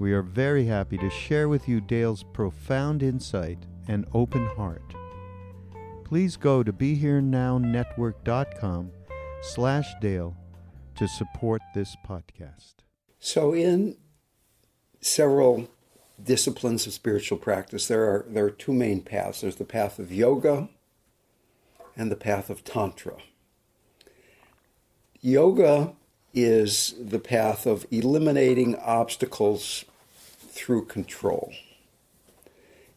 We are very happy to share with you Dale's profound insight and open heart. Please go to BeHereNowNetwork.com slash Dale to support this podcast. So in several disciplines of spiritual practice, there are, there are two main paths. There's the path of yoga and the path of tantra. Yoga is the path of eliminating obstacles through control.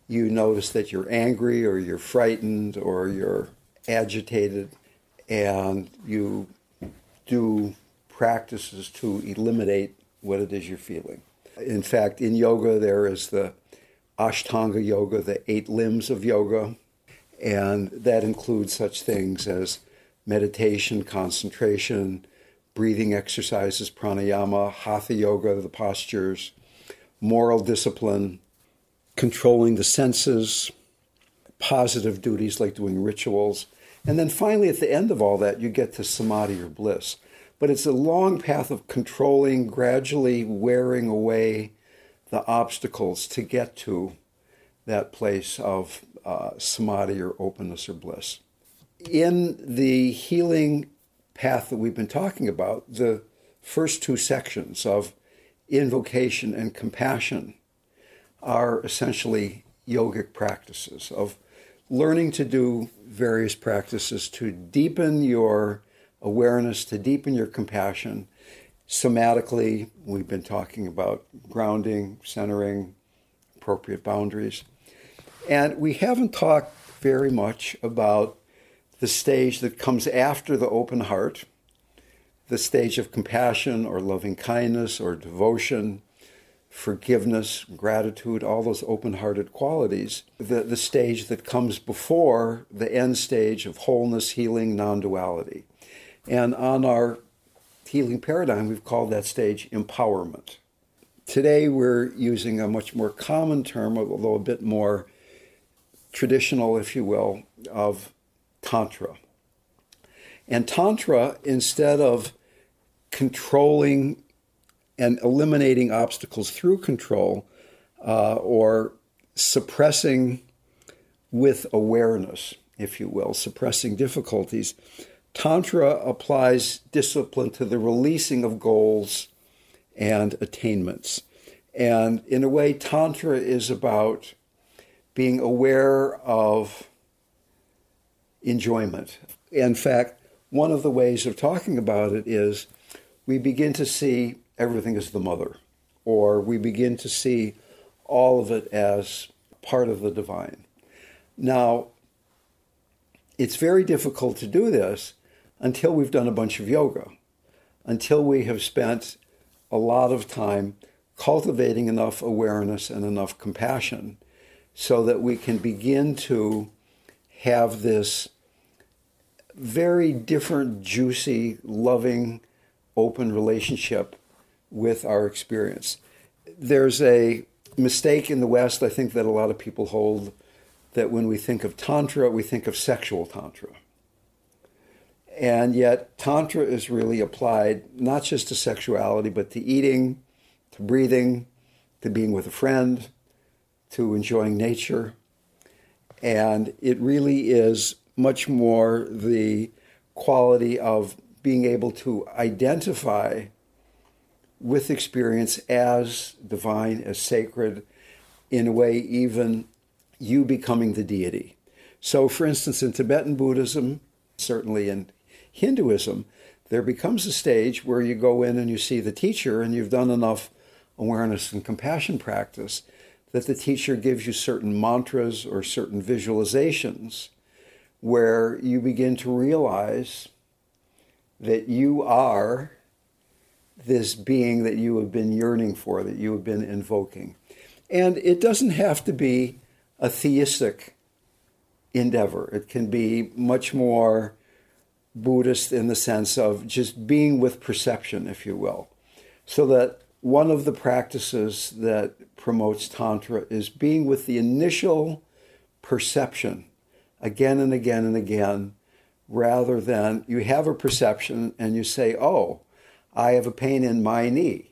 You notice that you're angry or you're frightened or you're agitated, and you do practices to eliminate what it is you're feeling. In fact, in yoga, there is the Ashtanga yoga, the eight limbs of yoga, and that includes such things as meditation, concentration, breathing exercises, pranayama, hatha yoga, the postures, moral discipline, controlling the senses, positive duties like doing rituals. And then finally, at the end of all that, you get to samadhi or bliss. But it's a long path of controlling, gradually wearing away the obstacles to get to that place of uh, samadhi or openness or bliss. In the healing path that we've been talking about, the first two sections of invocation and compassion are essentially yogic practices of learning to do various practices to deepen your awareness, to deepen your compassion. Somatically, we've been talking about grounding, centering, appropriate boundaries. And we haven't talked very much about the stage that comes after the open heart, the stage of compassion or loving kindness or devotion, forgiveness, gratitude, all those open hearted qualities, the, the stage that comes before the end stage of wholeness, healing, non duality. And on our healing paradigm, we've called that stage empowerment. Today, we're using a much more common term, although a bit more traditional, if you will, of Tantra. And Tantra, instead of controlling and eliminating obstacles through control uh, or suppressing with awareness, if you will, suppressing difficulties, Tantra applies discipline to the releasing of goals and attainments. And in a way, Tantra is about being aware of enjoyment. In fact, one of the ways of talking about it is we begin to see everything as the mother, or we begin to see all of it as part of the divine. Now, it's very difficult to do this until we've done a bunch of yoga, until we have spent a lot of time cultivating enough awareness and enough compassion so that we can begin to have this very different, juicy, loving, open relationship with our experience. There's a mistake in the West, I think, that a lot of people hold that when we think of Tantra, we think of sexual Tantra. And yet, Tantra is really applied not just to sexuality, but to eating, to breathing, to being with a friend, to enjoying nature. And it really is much more the quality of being able to identify with experience as divine, as sacred, in a way, even you becoming the deity. So, for instance, in Tibetan Buddhism, certainly in Hinduism, there becomes a stage where you go in and you see the teacher and you've done enough awareness and compassion practice that the teacher gives you certain mantras or certain visualizations where you begin to realize that you are this being that you have been yearning for, that you have been invoking. And it doesn't have to be a theistic endeavor, it can be much more Buddhist in the sense of just being with perception, if you will. So that one of the practices that promotes Tantra is being with the initial perception again and again and again, rather than you have a perception and you say, oh, I have a pain in my knee.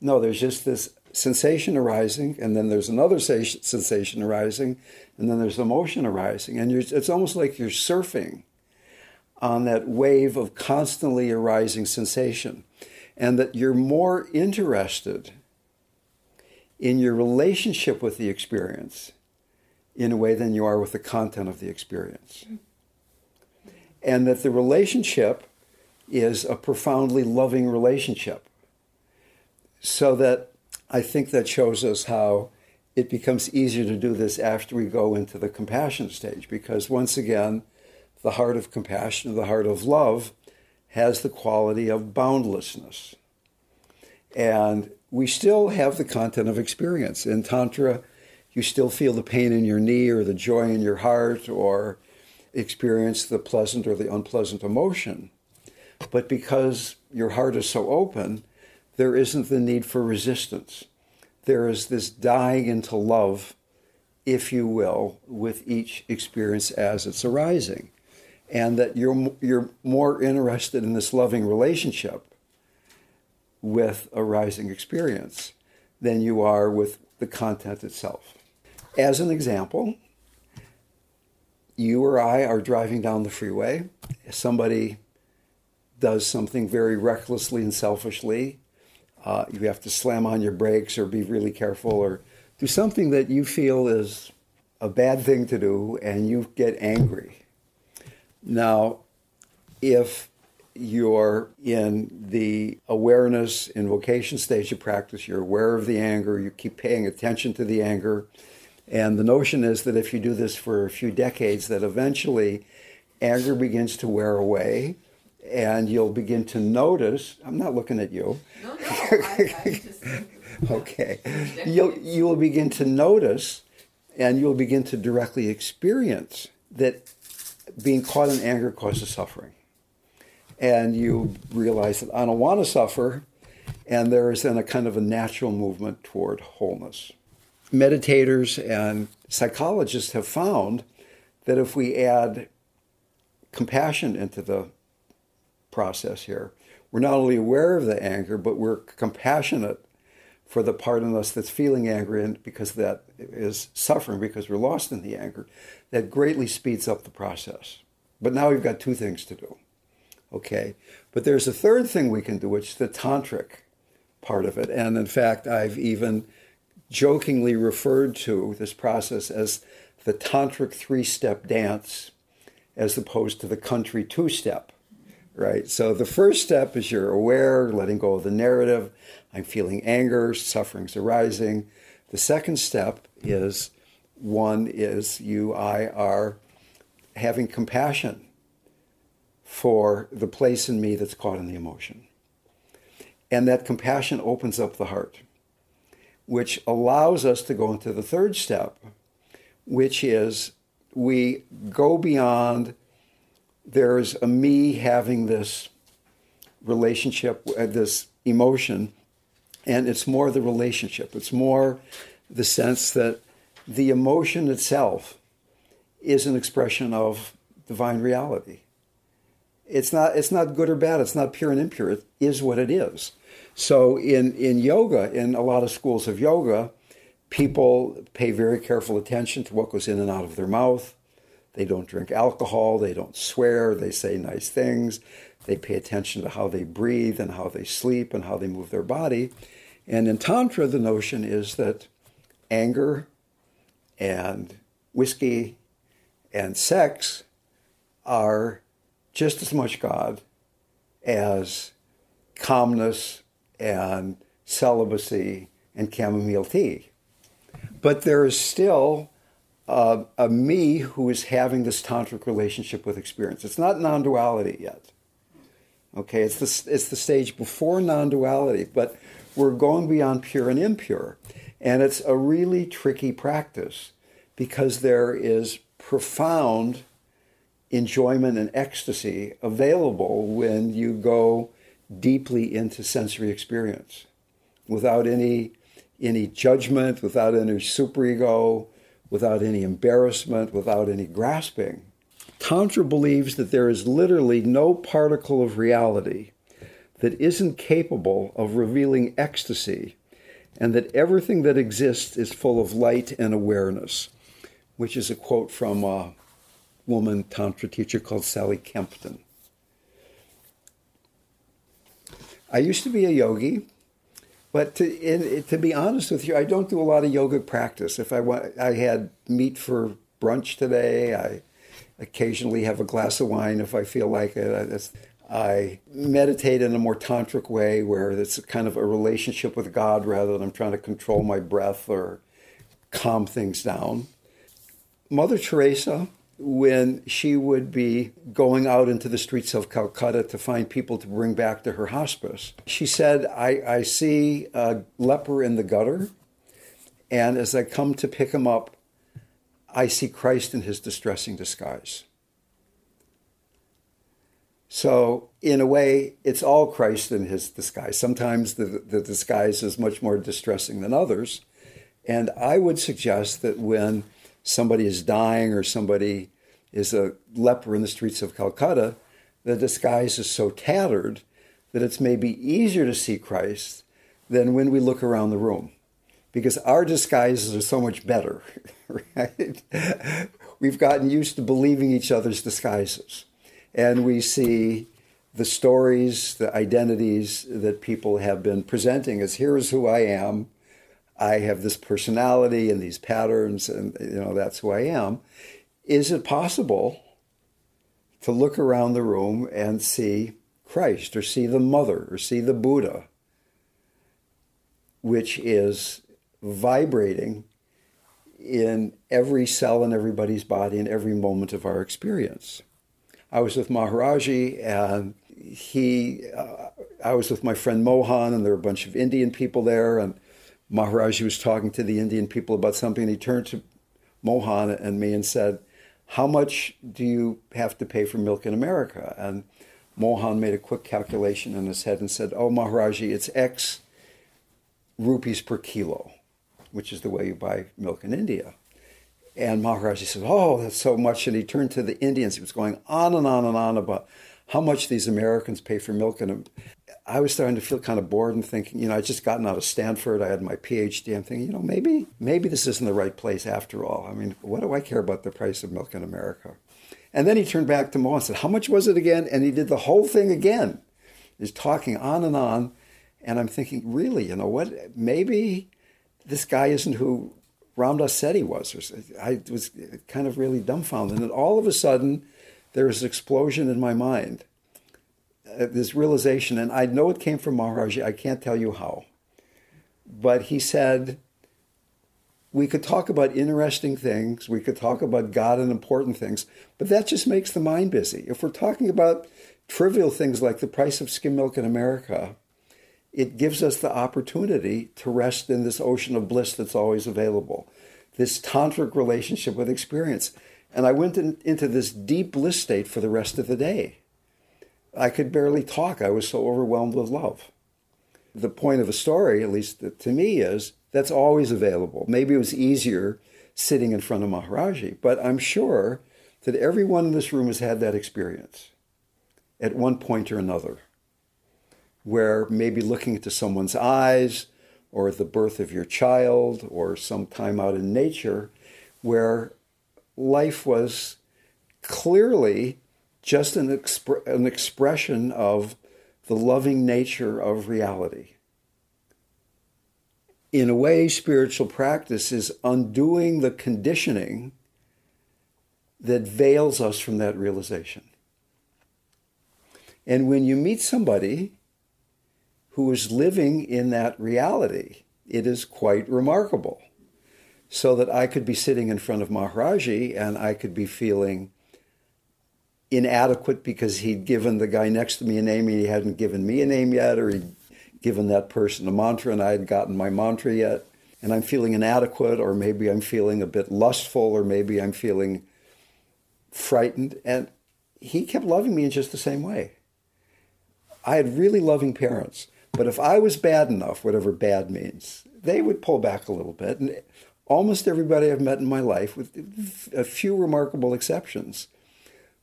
No, there's just this sensation arising, and then there's another sensation arising, and then there's emotion arising. And it's almost like you're surfing on that wave of constantly arising sensation, and that you're more interested in your relationship with the experience in a way than you are with the content of the experience. And that the relationship is a profoundly loving relationship. So that I think that shows us how it becomes easier to do this after we go into the compassion stage, because once again, the heart of compassion, the heart of love, has the quality of boundlessness. And we still have the content of experience. In Tantra, you still feel the pain in your knee or the joy in your heart or experience the pleasant or the unpleasant emotion. But because your heart is so open, there isn't the need for resistance. There is this dying into love, if you will, with each experience as it's arising and that you're, you're more interested in this loving relationship with a rising experience than you are with the content itself. As an example, you or I are driving down the freeway. Somebody does something very recklessly and selfishly. Uh, you have to slam on your brakes or be really careful or do something that you feel is a bad thing to do and you get angry now, if you're in the awareness invocation stage of practice, you're aware of the anger, you keep paying attention to the anger. And the notion is that if you do this for a few decades, that eventually anger begins to wear away and you'll begin to notice. I'm not looking at you. No, no, I, I okay. You'll, you will begin to notice and you'll begin to directly experience that being caught in anger causes suffering. And you realize that I don't want to suffer, and there is then a kind of a natural movement toward wholeness. Meditators and psychologists have found that if we add compassion into the process here, we're not only aware of the anger, but we're compassionate for the part in us that's feeling angry and because that is suffering because we're lost in the anger that greatly speeds up the process. But now we've got two things to do. Okay. But there's a third thing we can do which is the tantric part of it. And in fact i've even jokingly referred to this process as the tantric three-step dance as opposed to the country two-step right? So the first step is you're aware, letting go of the narrative. I'm feeling anger, suffering's arising. The second step is one is you, I are having compassion for the place in me that's caught in the emotion. And that compassion opens up the heart, which allows us to go into the third step, which is we go beyond there's a me having this relationship, uh, this emotion, and it's more the relationship. It's more the sense that the emotion itself is an expression of divine reality. It's not, it's not good or bad, it's not pure and impure, it is what it is. So in, in yoga, in a lot of schools of yoga, people pay very careful attention to what goes in and out of their mouth. They don't drink alcohol, they don't swear, they say nice things, they pay attention to how they breathe and how they sleep and how they move their body. And in Tantra, the notion is that anger and whiskey and sex are just as much God as calmness and celibacy and chamomile tea. But there is still a me who is having this tantric relationship with experience. It's not non duality yet. Okay, it's the, it's the stage before non duality, but we're going beyond pure and impure. And it's a really tricky practice because there is profound enjoyment and ecstasy available when you go deeply into sensory experience without any any judgment, without any superego, without any embarrassment, without any grasping. Tantra believes that there is literally no particle of reality that isn't capable of revealing ecstasy, and that everything that exists is full of light and awareness, which is a quote from a woman Tantra teacher called Sally Kempton. I used to be a yogi, but to, in, to be honest with you, I don't do a lot of yoga practice. If I want, I had meat for brunch today. I occasionally have a glass of wine if I feel like it. I meditate in a more tantric way where it's kind of a relationship with God rather than I'm trying to control my breath or calm things down. Mother Teresa, when she would be going out into the streets of Calcutta to find people to bring back to her hospice, she said, I, I see a leper in the gutter, and as I come to pick him up, I see Christ in his distressing disguise. So, in a way, it's all Christ in his disguise. Sometimes the, the disguise is much more distressing than others. And I would suggest that when somebody is dying or somebody is a leper in the streets of Calcutta, the disguise is so tattered that it's maybe easier to see Christ than when we look around the room. Because our disguises are so much better, right? We've gotten used to believing each other's disguises and we see the stories, the identities that people have been presenting as here's who I am. I have this personality and these patterns, and you know that's who I am. Is it possible to look around the room and see Christ, or see the Mother, or see the Buddha, which is vibrating in every cell in everybody's body in every moment of our experience? I was with Maharaji, and he, uh, I was with my friend Mohan, and there were a bunch of Indian people there, and Maharaji was talking to the Indian people about something, and he turned to Mohan and me and said, "How much do you have to pay for milk in America?" And Mohan made a quick calculation in his head and said, "Oh, Maharaji, it's X rupees per kilo, which is the way you buy milk in India." And Maharaji said, Oh, that's so much. And he turned to the Indians. He was going on and on and on about how much these Americans pay for milk. And I was starting to feel kind of bored and thinking, you know, I'd just gotten out of Stanford. I had my PhD. I'm thinking, you know, maybe, maybe this isn't the right place after all. I mean, what do I care about the price of milk in America? And then he turned back to Mo and said, How much was it again? And he did the whole thing again. He's talking on and on. And I'm thinking, really, you know what? Maybe this guy isn't who Ram Dass said he was. I was kind of really dumbfounded. And all of a sudden, there was an explosion in my mind, Uh, this realization, and I know it came from Maharaji. I can't tell you how. But he said, we could talk about interesting things, we could talk about God and important things, but that just makes the mind busy. If we're talking about trivial things like the price of skim milk in America, it gives us the opportunity to rest in this ocean of bliss that's always available, this tantric relationship with experience. And I went in, into this deep bliss state for the rest of the day. I could barely talk. I was so overwhelmed with love. The point of the story, at least to me, is that's always available. Maybe it was easier sitting in front of Maharaji, but I'm sure that everyone in this room has had that experience at one point or another, where maybe looking into someone's eyes, or the birth of your child, or some time out in nature, where life was clearly just an, an expression of the loving nature of reality. In a way, spiritual practice is undoing the conditioning that veils us from that realization. And when you meet somebody who is living in that reality, it is quite remarkable. So that I could be sitting in front of Maharaji and I could be feeling inadequate because he'd given the guy next to me a name and he hadn't given me a name yet, or he'd given that person a mantra and I hadn't gotten my mantra yet. And I'm feeling inadequate, or maybe I'm feeling a bit lustful, or maybe I'm feeling frightened. And he kept loving me in just the same way. I had really loving parents. But if I was bad enough, whatever bad means, they would pull back a little bit. And almost everybody I've met in my life, with a few remarkable exceptions,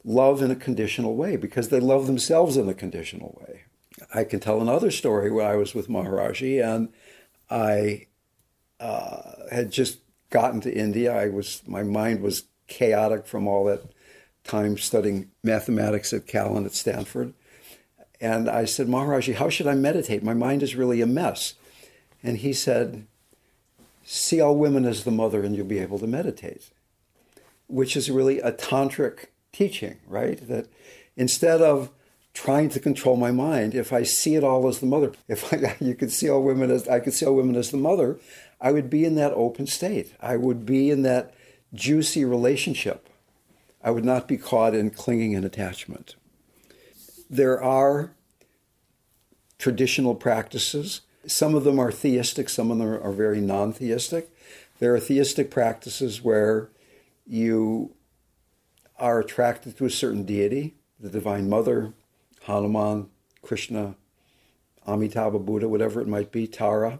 love in a conditional way because they love themselves in a conditional way. I can tell another story where I was with Maharaji and I uh, had just gotten to India. I was my mind was chaotic from all that time studying mathematics at Cal and at Stanford. And I said, Maharaji, how should I meditate? My mind is really a mess. And he said, See all women as the mother and you'll be able to meditate, which is really a tantric teaching, right? That instead of trying to control my mind, if I see it all as the mother, if I, you could see all women as I could see all women as the mother, I would be in that open state. I would be in that juicy relationship. I would not be caught in clinging and attachment. There are traditional practices. Some of them are theistic, some of them are very non theistic. There are theistic practices where you are attracted to a certain deity, the Divine Mother, Hanuman, Krishna, Amitabha Buddha, whatever it might be, Tara,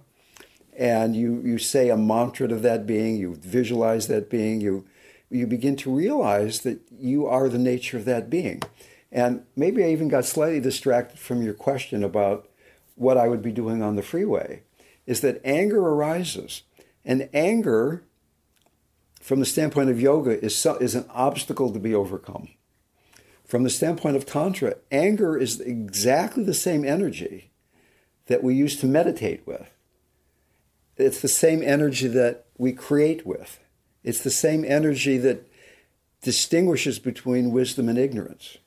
and you, you say a mantra to that being, you visualize that being, you, you begin to realize that you are the nature of that being. And maybe I even got slightly distracted from your question about what I would be doing on the freeway, is that anger arises. And anger from the standpoint of yoga, is, is an obstacle to be overcome. From the standpoint of Tantra, anger is exactly the same energy that we use to meditate with. It's the same energy that we create with. It's the same energy that distinguishes between wisdom and ignorance.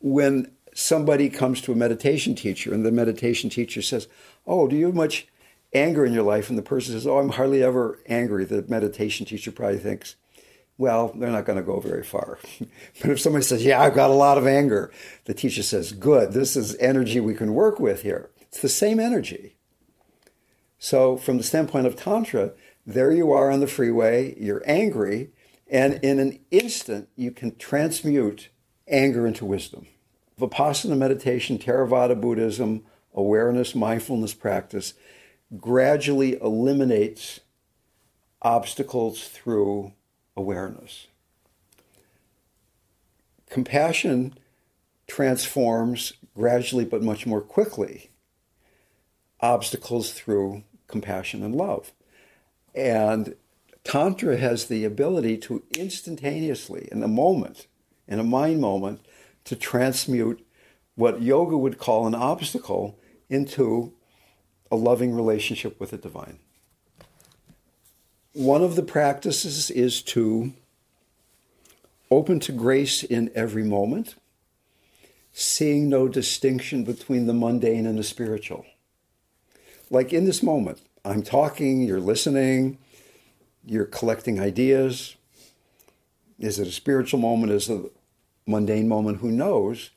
When somebody comes to a meditation teacher and the meditation teacher says, Oh, do you have much anger in your life and the person says, Oh, I'm hardly ever angry, the meditation teacher probably thinks, well, they're not going to go very far. but if somebody says, Yeah, I've got a lot of anger, the teacher says, Good, this is energy we can work with here. It's the same energy. So, from the standpoint of Tantra, there you are on the freeway, you're angry, and in an instant, you can transmute anger into wisdom. Vipassana meditation, Theravada Buddhism, awareness, mindfulness practice gradually eliminates obstacles through awareness. Compassion transforms gradually but much more quickly obstacles through compassion and love. And Tantra has the ability to instantaneously, in a moment, in a mind moment, to transmute what yoga would call an obstacle into a loving relationship with the divine. One of the practices is to open to grace in every moment, seeing no distinction between the mundane and the spiritual. Like in this moment, I'm talking, you're listening, you're collecting ideas. Is it a spiritual moment? Is it a mundane moment? Who knows?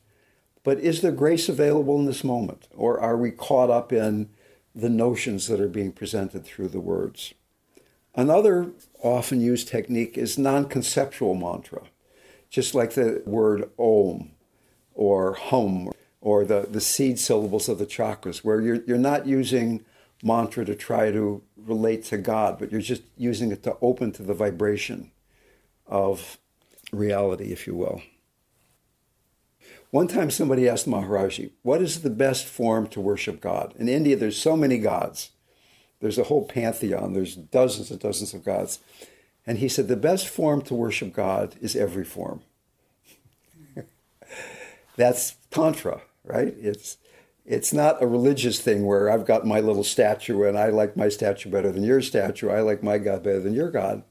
But is there grace available in this moment? Or are we caught up in the notions that are being presented through the words. Another often used technique is non conceptual mantra, just like the word om or hum or the, the seed syllables of the chakras, where you're, you're not using mantra to try to relate to God, but you're just using it to open to the vibration of reality, if you will. One time somebody asked Maharaji, What is the best form to worship God? In India, there's so many gods. There's a whole pantheon, there's dozens and dozens of gods. And he said, The best form to worship God is every form. That's Tantra, right? It's it's not a religious thing where I've got my little statue and I like my statue better than your statue. I like my God better than your God.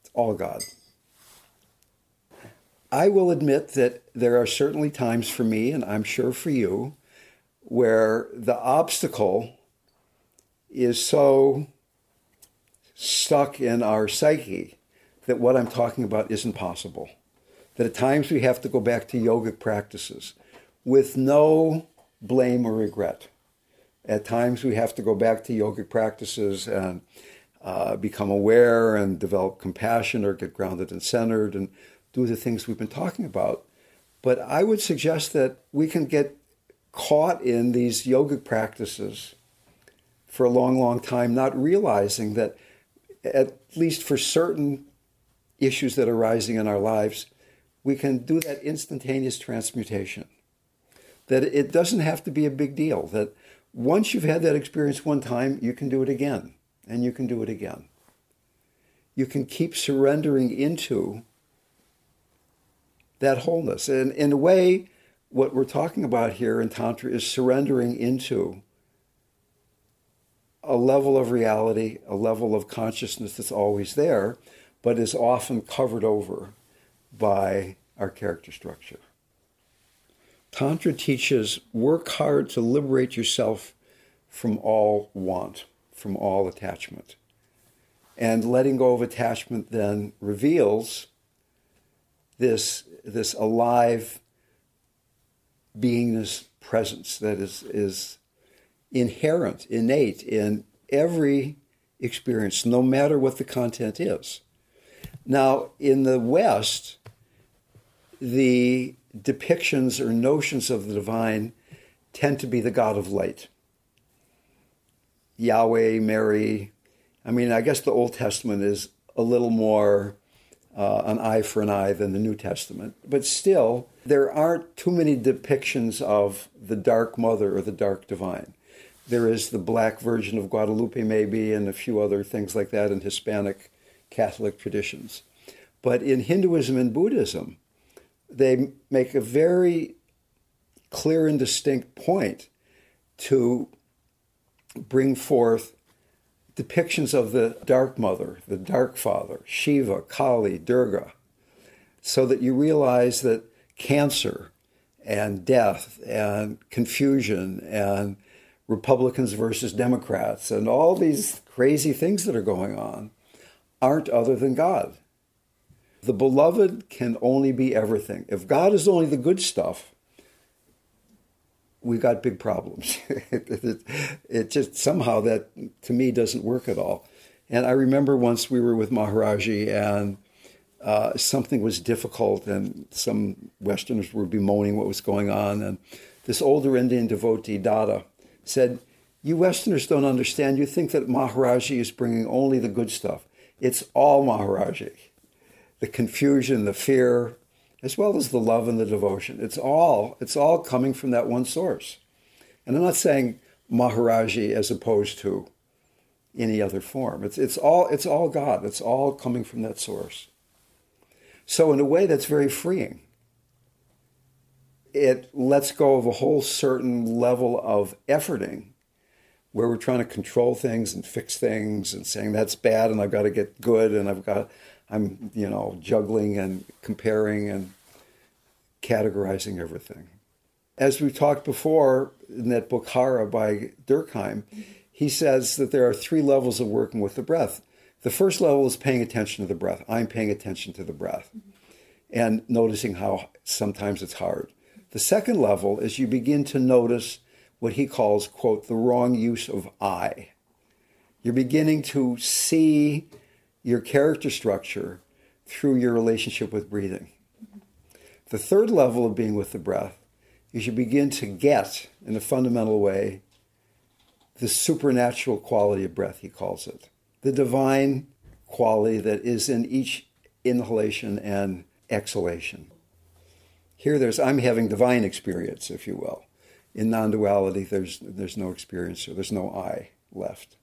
It's all God. I will admit that there are certainly times for me, and I'm sure for you, where the obstacle is so stuck in our psyche that what I'm talking about isn't possible. That at times we have to go back to yogic practices with no blame or regret. At times we have to go back to yogic practices and uh, become aware and develop compassion or get grounded and centered and do the things we've been talking about. But I would suggest that we can get caught in these yogic practices for a long, long time, not realizing that, at least for certain issues that are rising in our lives, we can do that instantaneous transmutation that it doesn't have to be a big deal. That once you've had that experience one time, you can do it again, and you can do it again. You can keep surrendering into that wholeness. And in a way, what we're talking about here in Tantra is surrendering into a level of reality, a level of consciousness that's always there, but is often covered over by our character structure. Tantra teaches work hard to liberate yourself from all want, from all attachment. And letting go of attachment then reveals this, this alive beingness presence that is, is inherent, innate in every experience, no matter what the content is. Now, in the West, the depictions or notions of the divine tend to be the God of light. Yahweh, Mary. I mean, I guess the Old Testament is a little more uh, an eye for an eye than the New Testament. But still, there aren't too many depictions of the Dark Mother or the Dark Divine. There is the Black Virgin of Guadalupe, maybe, and a few other things like that in Hispanic Catholic traditions. But in Hinduism and Buddhism, they make a very clear and distinct point to bring forth depictions of the Dark Mother, the Dark Father, Shiva, Kali, Durga, so that you realize that cancer and death and confusion and Republicans versus Democrats and all these crazy things that are going on aren't other than God. The beloved can only be everything. If God is only the good stuff, we've got big problems. it, it, it, just somehow that to me doesn't work at all. And I remember once we were with Maharaji and uh, something was difficult, and some Westerners were bemoaning what was going on. And this older Indian devotee, Dada, said, You Westerners don't understand. You think that Maharaji is bringing only the good stuff. It's all Maharaji the confusion, the fear, as well as the love and the devotion. It's all it's all coming from that one source. And I'm not saying Maharaji as opposed to any other form. It's it's all it's all God. It's all coming from that source. So in a way that's very freeing. It lets go of a whole certain level of efforting where we're trying to control things and fix things and saying that's bad and I've got to get good and I've got I'm, you know, juggling and comparing and categorizing everything. As we talked before in that book Hara by Dürckheim, mm-hmm. He says that there are three levels of working with the breath. The first level is paying attention to the breath. I'm paying attention to the breath and noticing how sometimes it's hard. The second level is you begin to notice what he calls, quote, the wrong use of I. You're beginning to see your character structure through your relationship with breathing. The third level of being with the breath is you begin to get, in a fundamental way, the supernatural quality of breath, he calls it. The divine quality that is in each inhalation and exhalation. Here there's I'm having divine experience, if you will. In non-duality, there's there's no experience or there's no I left.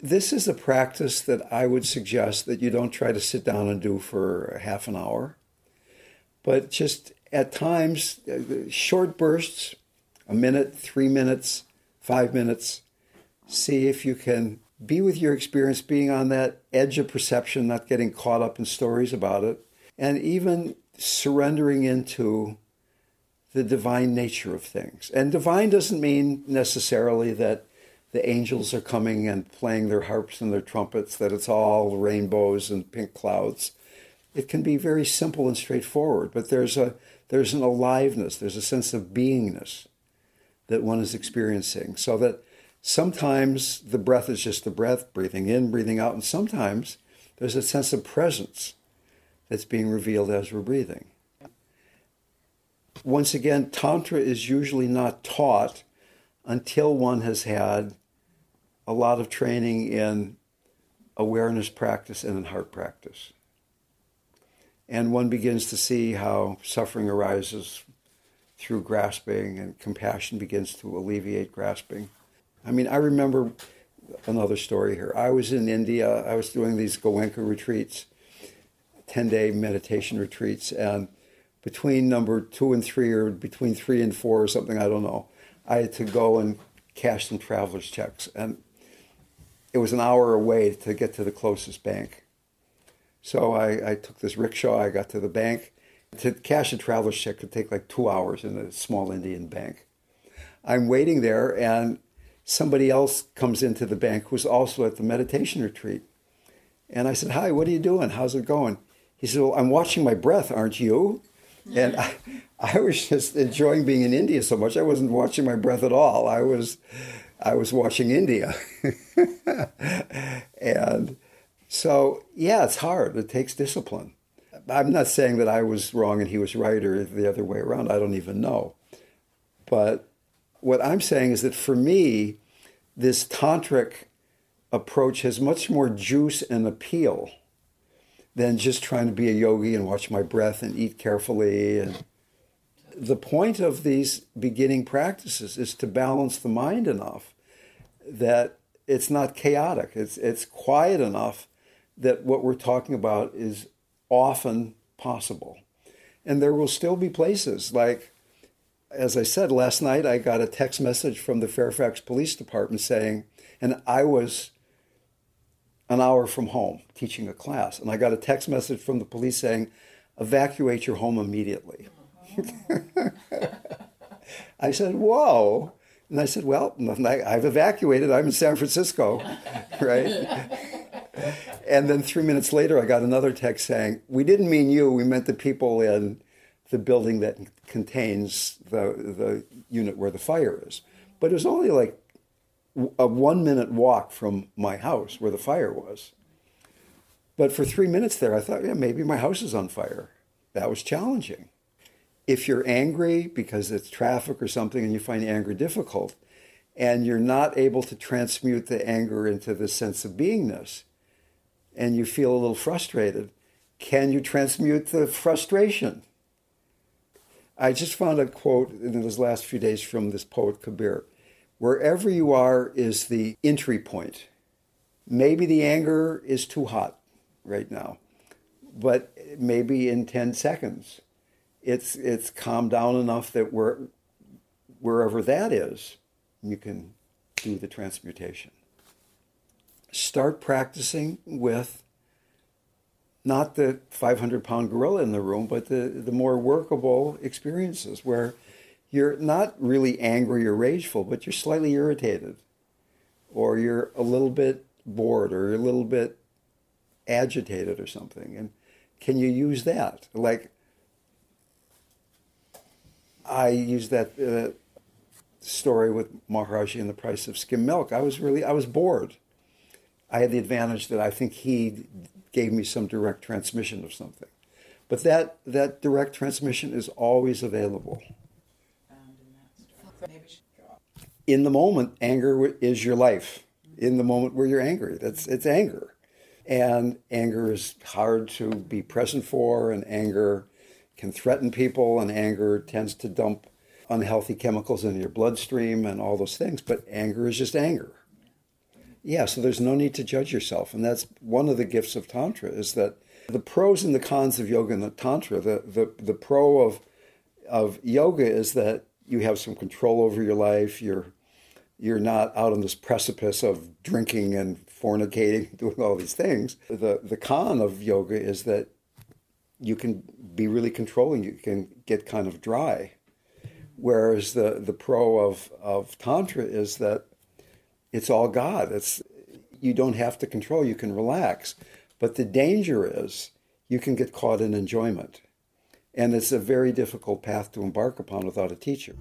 This is a practice that I would suggest that you don't try to sit down and do for half an hour, but just at times, uh, short bursts, a minute, three minutes, five minutes, see if you can be with your experience, being on that edge of perception, not getting caught up in stories about it, and even surrendering into the divine nature of things. And divine doesn't mean necessarily that the angels are coming and playing their harps and their trumpets, that it's all rainbows and pink clouds. It can be very simple and straightforward, but there's a there's an aliveness, there's a sense of beingness that one is experiencing. So that sometimes the breath is just the breath, breathing in, breathing out, and sometimes there's a sense of presence that's being revealed as we're breathing. Once again, Tantra is usually not taught until one has had a lot of training in awareness practice and in heart practice. And one begins to see how suffering arises through grasping and compassion begins to alleviate grasping. I mean, I remember another story here. I was in India, I was doing these Goenka retreats, 10 day meditation retreats, and between number two and three, or between three and four, or something, I don't know, I had to go and cash some traveler's checks. And it was an hour away to get to the closest bank. So I, I took this rickshaw, I got to the bank. To cash a traveler's check could take like two hours in a small Indian bank. I'm waiting there, and somebody else comes into the bank who's also at the meditation retreat. And I said, Hi, what are you doing? How's it going? He said, Well, I'm watching my breath, aren't you? And I, I was just enjoying being in India so much, I wasn't watching my breath at all. I was, I was watching India. and so, yeah, it's hard. It takes discipline. I'm not saying that I was wrong and he was right or the other way around. I don't even know. But what I'm saying is that for me, this tantric approach has much more juice and appeal than just trying to be a yogi and watch my breath and eat carefully and the point of these beginning practices is to balance the mind enough that it's not chaotic it's it's quiet enough that what we're talking about is often possible. And there will still be places like, as I said last night, I got a text message from the Fairfax Police Department saying, and I was an hour from home teaching a class, and I got a text message from the police saying, evacuate your home immediately. I said, whoa. And I said, well, I've evacuated. I'm in San Francisco, right? and then three minutes later, I got another text saying, "We didn't mean you. We meant the people in the building that contains the the unit where the fire is." But it was only like a one minute walk from my house where the fire was. But for three minutes there, I thought, yeah, maybe my house is on fire. That was challenging. If you're angry because it's traffic or something and you find anger difficult, and you're not able to transmute the anger into the sense of beingness, and you feel a little frustrated, can you transmute the frustration? I just found a quote in those last few days from this poet Kabir. Wherever you are is the entry point. Maybe the anger is too hot right now, but maybe in 10 seconds it's, it's calmed down enough that where, wherever that is, you can do the transmutation start practicing with not the 500 pound gorilla in the room, but the, the more workable experiences where you're not really angry or rageful, but you're slightly irritated, or you're a little bit bored, or a little bit agitated, or something. And can you use that? Like, I use that uh, story with Maharaji and the price of skim milk. I was really, I was bored. I had the advantage that I think he gave me some direct transmission of something. But that, that direct transmission is always available. in the moment, anger is your life. In the moment where you're angry, that's it's anger, and anger is hard to be present for, and anger can threaten people, and anger tends to dump unhealthy chemicals into your bloodstream and all those things. But anger is just anger. Yeah, so there's no need to judge yourself, and that's one of the gifts of tantra is that the pros and the cons of yoga and the tantra. The the the pro of of yoga is that you have some control over your life. You're you're not out on this precipice of drinking and fornicating, doing all these things. The the con of yoga is that you can be really controlling. You can get kind of dry. Whereas the, the pro of, of Tantra is that it's all God. It's you don't have to control, you can relax. But the danger is you can get caught in enjoyment. And it's a very difficult path to embark upon without a teacher.